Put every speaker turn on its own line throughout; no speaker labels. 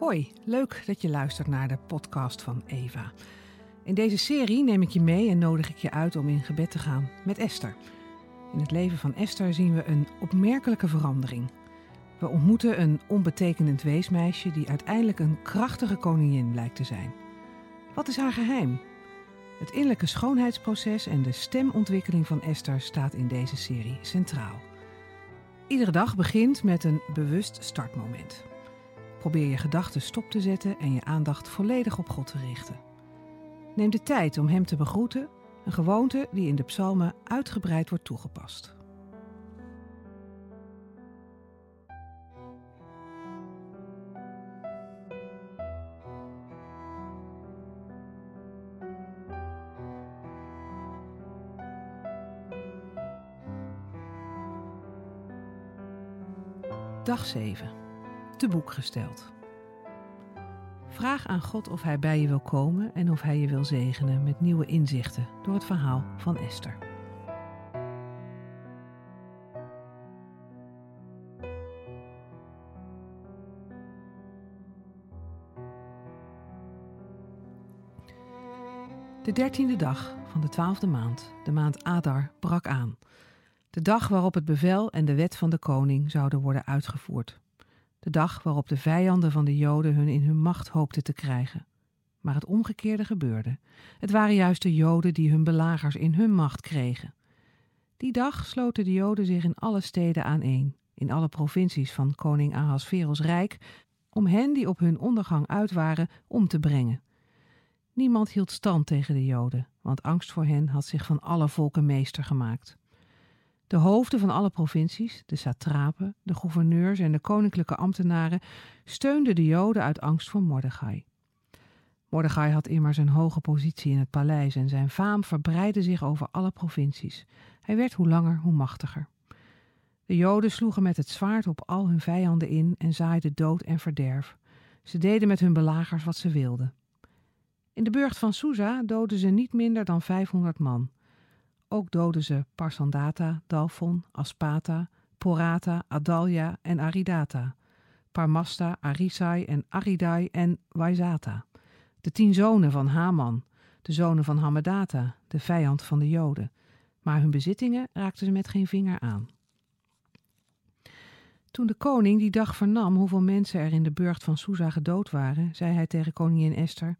Hoi, leuk dat je luistert naar de podcast van Eva. In deze serie neem ik je mee en nodig ik je uit om in gebed te gaan met Esther. In het leven van Esther zien we een opmerkelijke verandering. We ontmoeten een onbetekenend weesmeisje die uiteindelijk een krachtige koningin blijkt te zijn. Wat is haar geheim? Het innerlijke schoonheidsproces en de stemontwikkeling van Esther staat in deze serie centraal. Iedere dag begint met een bewust startmoment. Probeer je gedachten stop te zetten en je aandacht volledig op God te richten. Neem de tijd om Hem te begroeten, een gewoonte die in de psalmen uitgebreid wordt toegepast. Dag 7. Te boek gesteld. Vraag aan God of Hij bij je wil komen en of Hij je wil zegenen met nieuwe inzichten door het verhaal van Esther. De dertiende dag van de twaalfde maand, de maand Adar, brak aan. De dag waarop het bevel en de wet van de koning zouden worden uitgevoerd. De dag waarop de vijanden van de Joden hun in hun macht hoopten te krijgen. Maar het omgekeerde gebeurde. Het waren juist de Joden die hun belagers in hun macht kregen. Die dag sloten de Joden zich in alle steden aaneen, in alle provincies van koning Ahasveros rijk, om hen die op hun ondergang uit waren om te brengen. Niemand hield stand tegen de Joden, want angst voor hen had zich van alle volken meester gemaakt. De hoofden van alle provincies, de satrapen, de gouverneurs en de koninklijke ambtenaren steunden de Joden uit angst voor Mordechai. Mordechai had immers een hoge positie in het paleis en zijn faam verbreidde zich over alle provincies. Hij werd hoe langer hoe machtiger. De Joden sloegen met het zwaard op al hun vijanden in en zaaiden dood en verderf. Ze deden met hun belagers wat ze wilden. In de burcht van Susa doodden ze niet minder dan 500 man. Ook doden ze Parsandata, Dalfon, Aspata, Porata, Adalia en Aridata, Parmasta, Arisai en Aridai en Waizata, de tien zonen van Haman, de zonen van Hamedata, de vijand van de Joden. Maar hun bezittingen raakten ze met geen vinger aan. Toen de koning die dag vernam hoeveel mensen er in de burcht van Susa gedood waren, zei hij tegen koningin Esther: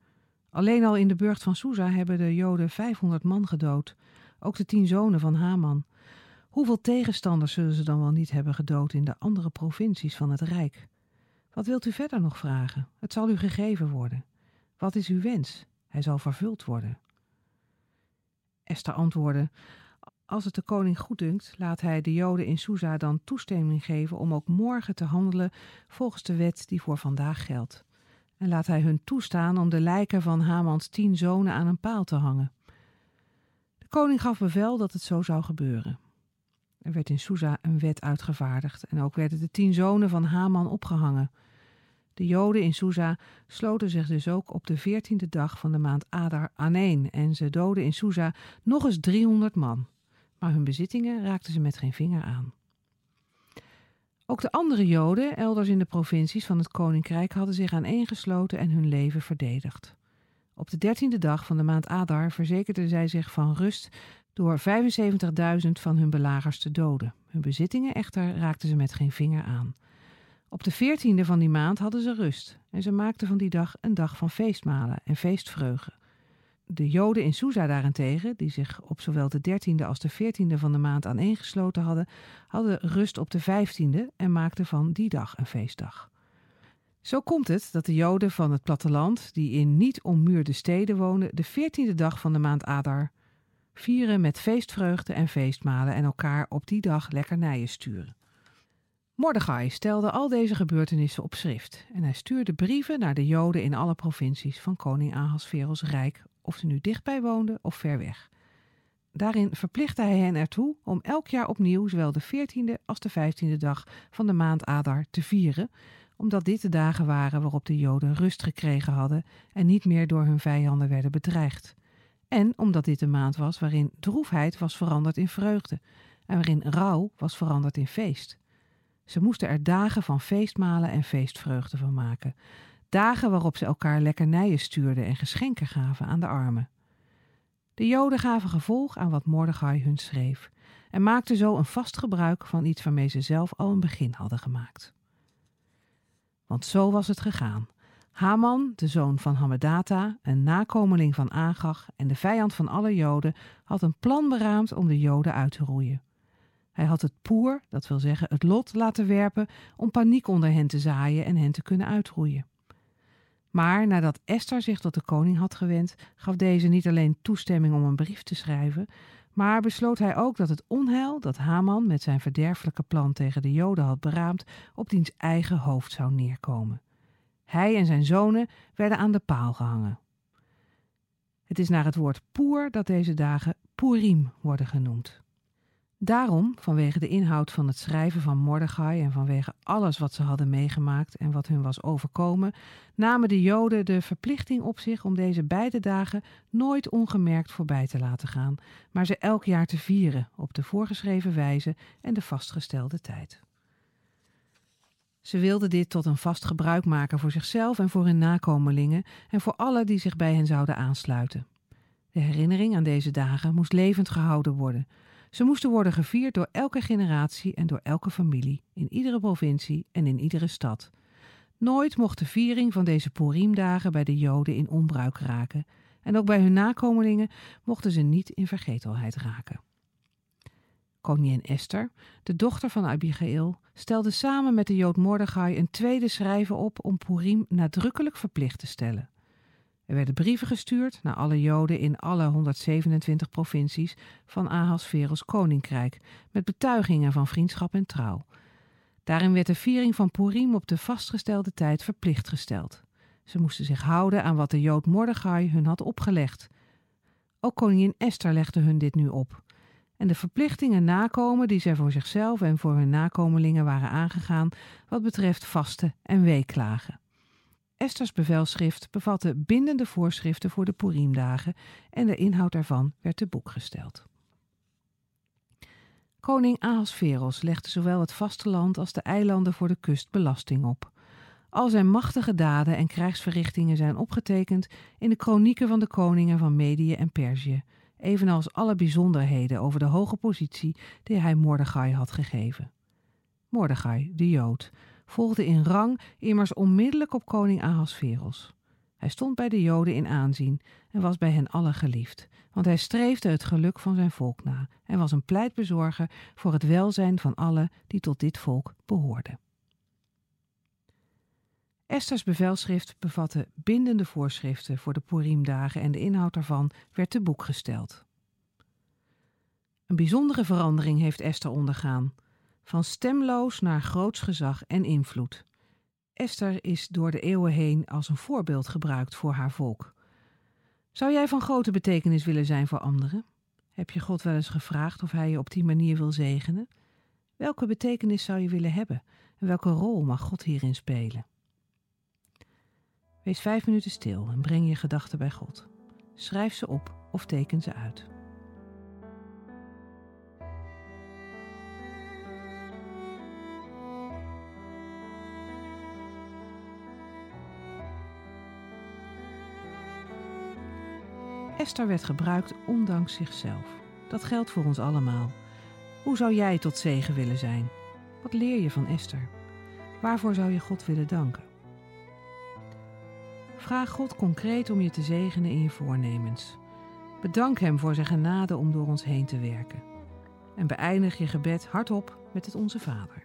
Alleen al in de burcht van Susa hebben de Joden 500 man gedood ook de tien zonen van Haman. Hoeveel tegenstanders zullen ze dan wel niet hebben gedood in de andere provincies van het Rijk? Wat wilt u verder nog vragen? Het zal u gegeven worden. Wat is uw wens? Hij zal vervuld worden. Esther antwoordde: Als het de koning goeddunkt, laat hij de Joden in Susa dan toestemming geven om ook morgen te handelen volgens de wet die voor vandaag geldt. En laat hij hun toestaan om de lijken van Hamans tien zonen aan een paal te hangen koning gaf bevel dat het zo zou gebeuren. Er werd in Susa een wet uitgevaardigd en ook werden de tien zonen van Haman opgehangen. De Joden in Susa sloten zich dus ook op de veertiende dag van de maand Adar aaneen en ze doden in Susa nog eens driehonderd man. Maar hun bezittingen raakten ze met geen vinger aan. Ook de andere Joden, elders in de provincies van het koninkrijk, hadden zich aaneengesloten en hun leven verdedigd. Op de dertiende dag van de maand Adar verzekerden zij zich van rust door 75.000 van hun belagers te doden. Hun bezittingen echter raakten ze met geen vinger aan. Op de veertiende van die maand hadden ze rust en ze maakten van die dag een dag van feestmalen en feestvreugde. De Joden in Susa daarentegen, die zich op zowel de dertiende als de veertiende van de maand aaneengesloten hadden, hadden rust op de vijftiende en maakten van die dag een feestdag. Zo komt het dat de Joden van het platteland, die in niet ommuurde steden wonen, de veertiende dag van de maand Adar vieren met feestvreugde en feestmalen en elkaar op die dag lekkernijen sturen. Mordechai stelde al deze gebeurtenissen op schrift en hij stuurde brieven naar de Joden in alle provincies van koning Ahasveros rijk, of ze nu dichtbij woonden of ver weg. Daarin verplichtte hij hen ertoe om elk jaar opnieuw zowel de veertiende als de vijftiende dag van de maand Adar te vieren, omdat dit de dagen waren waarop de Joden rust gekregen hadden en niet meer door hun vijanden werden bedreigd. En omdat dit de maand was waarin droefheid was veranderd in vreugde en waarin rouw was veranderd in feest. Ze moesten er dagen van feestmalen en feestvreugde van maken. Dagen waarop ze elkaar lekkernijen stuurden en geschenken gaven aan de armen. De Joden gaven gevolg aan wat Mordechai hun schreef en maakten zo een vast gebruik van iets waarmee ze zelf al een begin hadden gemaakt. Want zo was het gegaan. Haman, de zoon van Hammedata, een nakomeling van Agag en de vijand van alle Joden, had een plan beraamd om de Joden uit te roeien. Hij had het poer, dat wil zeggen het lot, laten werpen om paniek onder hen te zaaien en hen te kunnen uitroeien. Maar nadat Esther zich tot de koning had gewend, gaf deze niet alleen toestemming om een brief te schrijven, maar besloot hij ook dat het onheil dat Haman met zijn verderfelijke plan tegen de Joden had beraamd, op diens eigen hoofd zou neerkomen. Hij en zijn zonen werden aan de paal gehangen. Het is naar het woord poer dat deze dagen Purim worden genoemd. Daarom, vanwege de inhoud van het schrijven van Mordechai en vanwege alles wat ze hadden meegemaakt en wat hun was overkomen, namen de Joden de verplichting op zich om deze beide dagen nooit ongemerkt voorbij te laten gaan, maar ze elk jaar te vieren op de voorgeschreven wijze en de vastgestelde tijd. Ze wilden dit tot een vast gebruik maken voor zichzelf en voor hun nakomelingen en voor alle die zich bij hen zouden aansluiten. De herinnering aan deze dagen moest levend gehouden worden. Ze moesten worden gevierd door elke generatie en door elke familie, in iedere provincie en in iedere stad. Nooit mocht de viering van deze Purimdagen bij de Joden in onbruik raken, en ook bij hun nakomelingen mochten ze niet in vergetelheid raken. Koningin Esther, de dochter van Abigail, stelde samen met de Jood Mordechai een tweede schrijven op om Purim nadrukkelijk verplicht te stellen. Er werden brieven gestuurd naar alle Joden in alle 127 provincies van Ahasveros koninkrijk, met betuigingen van vriendschap en trouw. Daarin werd de viering van Purim op de vastgestelde tijd verplicht gesteld. Ze moesten zich houden aan wat de Jood Mordechai hun had opgelegd. Ook koningin Esther legde hun dit nu op. En de verplichtingen nakomen die zij voor zichzelf en voor hun nakomelingen waren aangegaan wat betreft vasten en weeklagen. Esther's bevelschrift bevatte bindende voorschriften voor de Purimdagen en de inhoud daarvan werd te boek gesteld. Koning Ahasveros legde zowel het vasteland als de eilanden voor de kust belasting op. Al zijn machtige daden en krijgsverrichtingen zijn opgetekend in de kronieken van de koningen van Medië en Perzië, evenals alle bijzonderheden over de hoge positie die hij Mordechai had gegeven. Mordechai, de Jood, volgde in rang immers onmiddellijk op koning Ahasveros. Hij stond bij de Joden in aanzien en was bij hen allen geliefd, want hij streefde het geluk van zijn volk na en was een pleitbezorger voor het welzijn van allen die tot dit volk behoorden. Esther's bevelschrift bevatte bindende voorschriften voor de Purimdagen en de inhoud daarvan werd te boek gesteld. Een bijzondere verandering heeft Esther ondergaan van stemloos naar groots gezag en invloed. Esther is door de eeuwen heen als een voorbeeld gebruikt voor haar volk. Zou jij van grote betekenis willen zijn voor anderen? Heb je God wel eens gevraagd of hij je op die manier wil zegenen? Welke betekenis zou je willen hebben en welke rol mag God hierin spelen? Wees vijf minuten stil en breng je gedachten bij God. Schrijf ze op of teken ze uit. Esther werd gebruikt ondanks zichzelf. Dat geldt voor ons allemaal. Hoe zou jij tot zegen willen zijn? Wat leer je van Esther? Waarvoor zou je God willen danken? Vraag God concreet om je te zegenen in je voornemens. Bedank Hem voor zijn genade om door ons heen te werken. En beëindig je gebed hardop met het Onze Vader.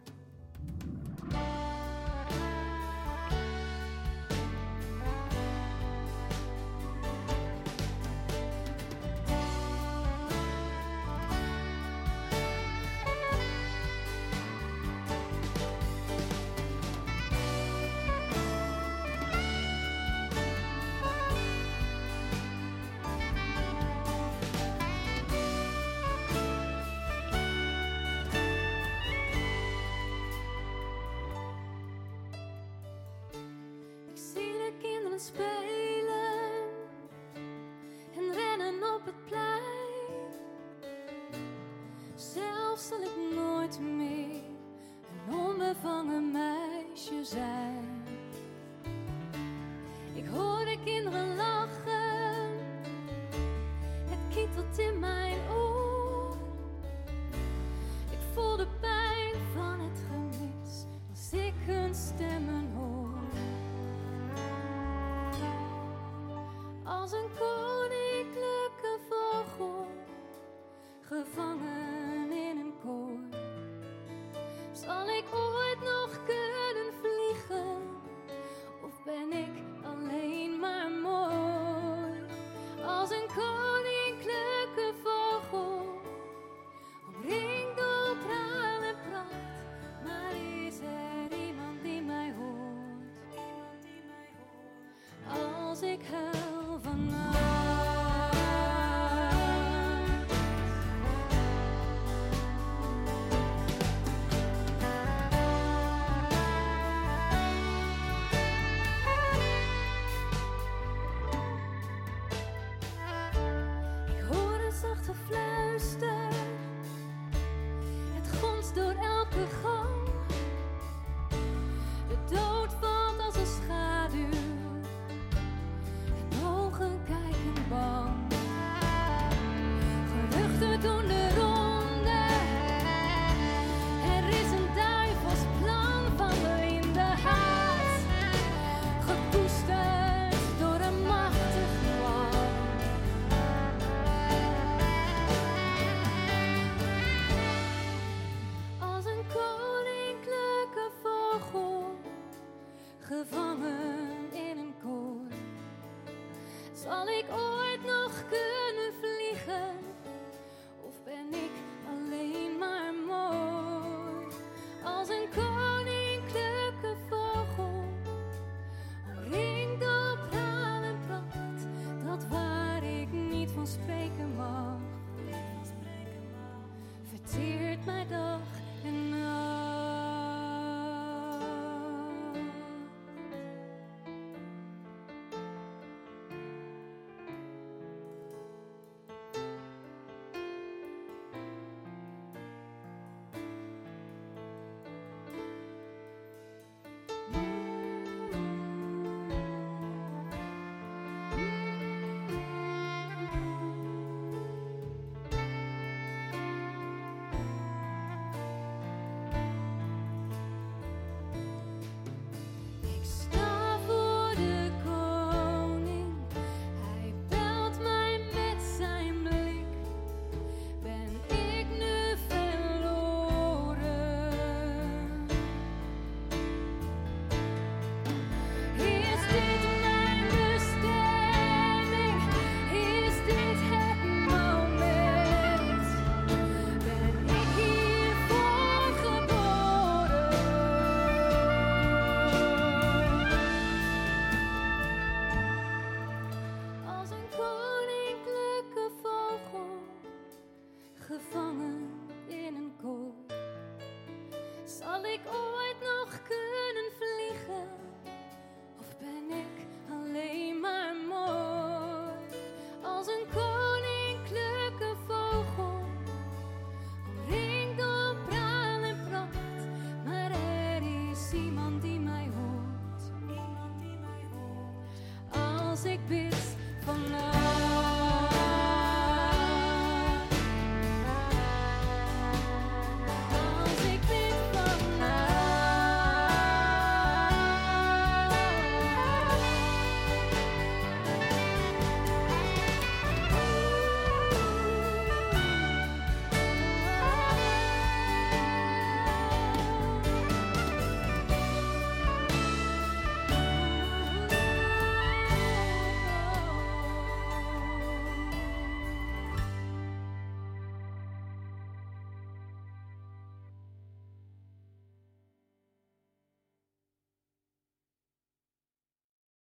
kinderen lachen. Het kietelt in mijn oor. Ik voel de pijn van het gemis als ik hun stemmen hoor. Als een koninklijke vogel, gevangen in een koor, zal ik ooit nog kunnen.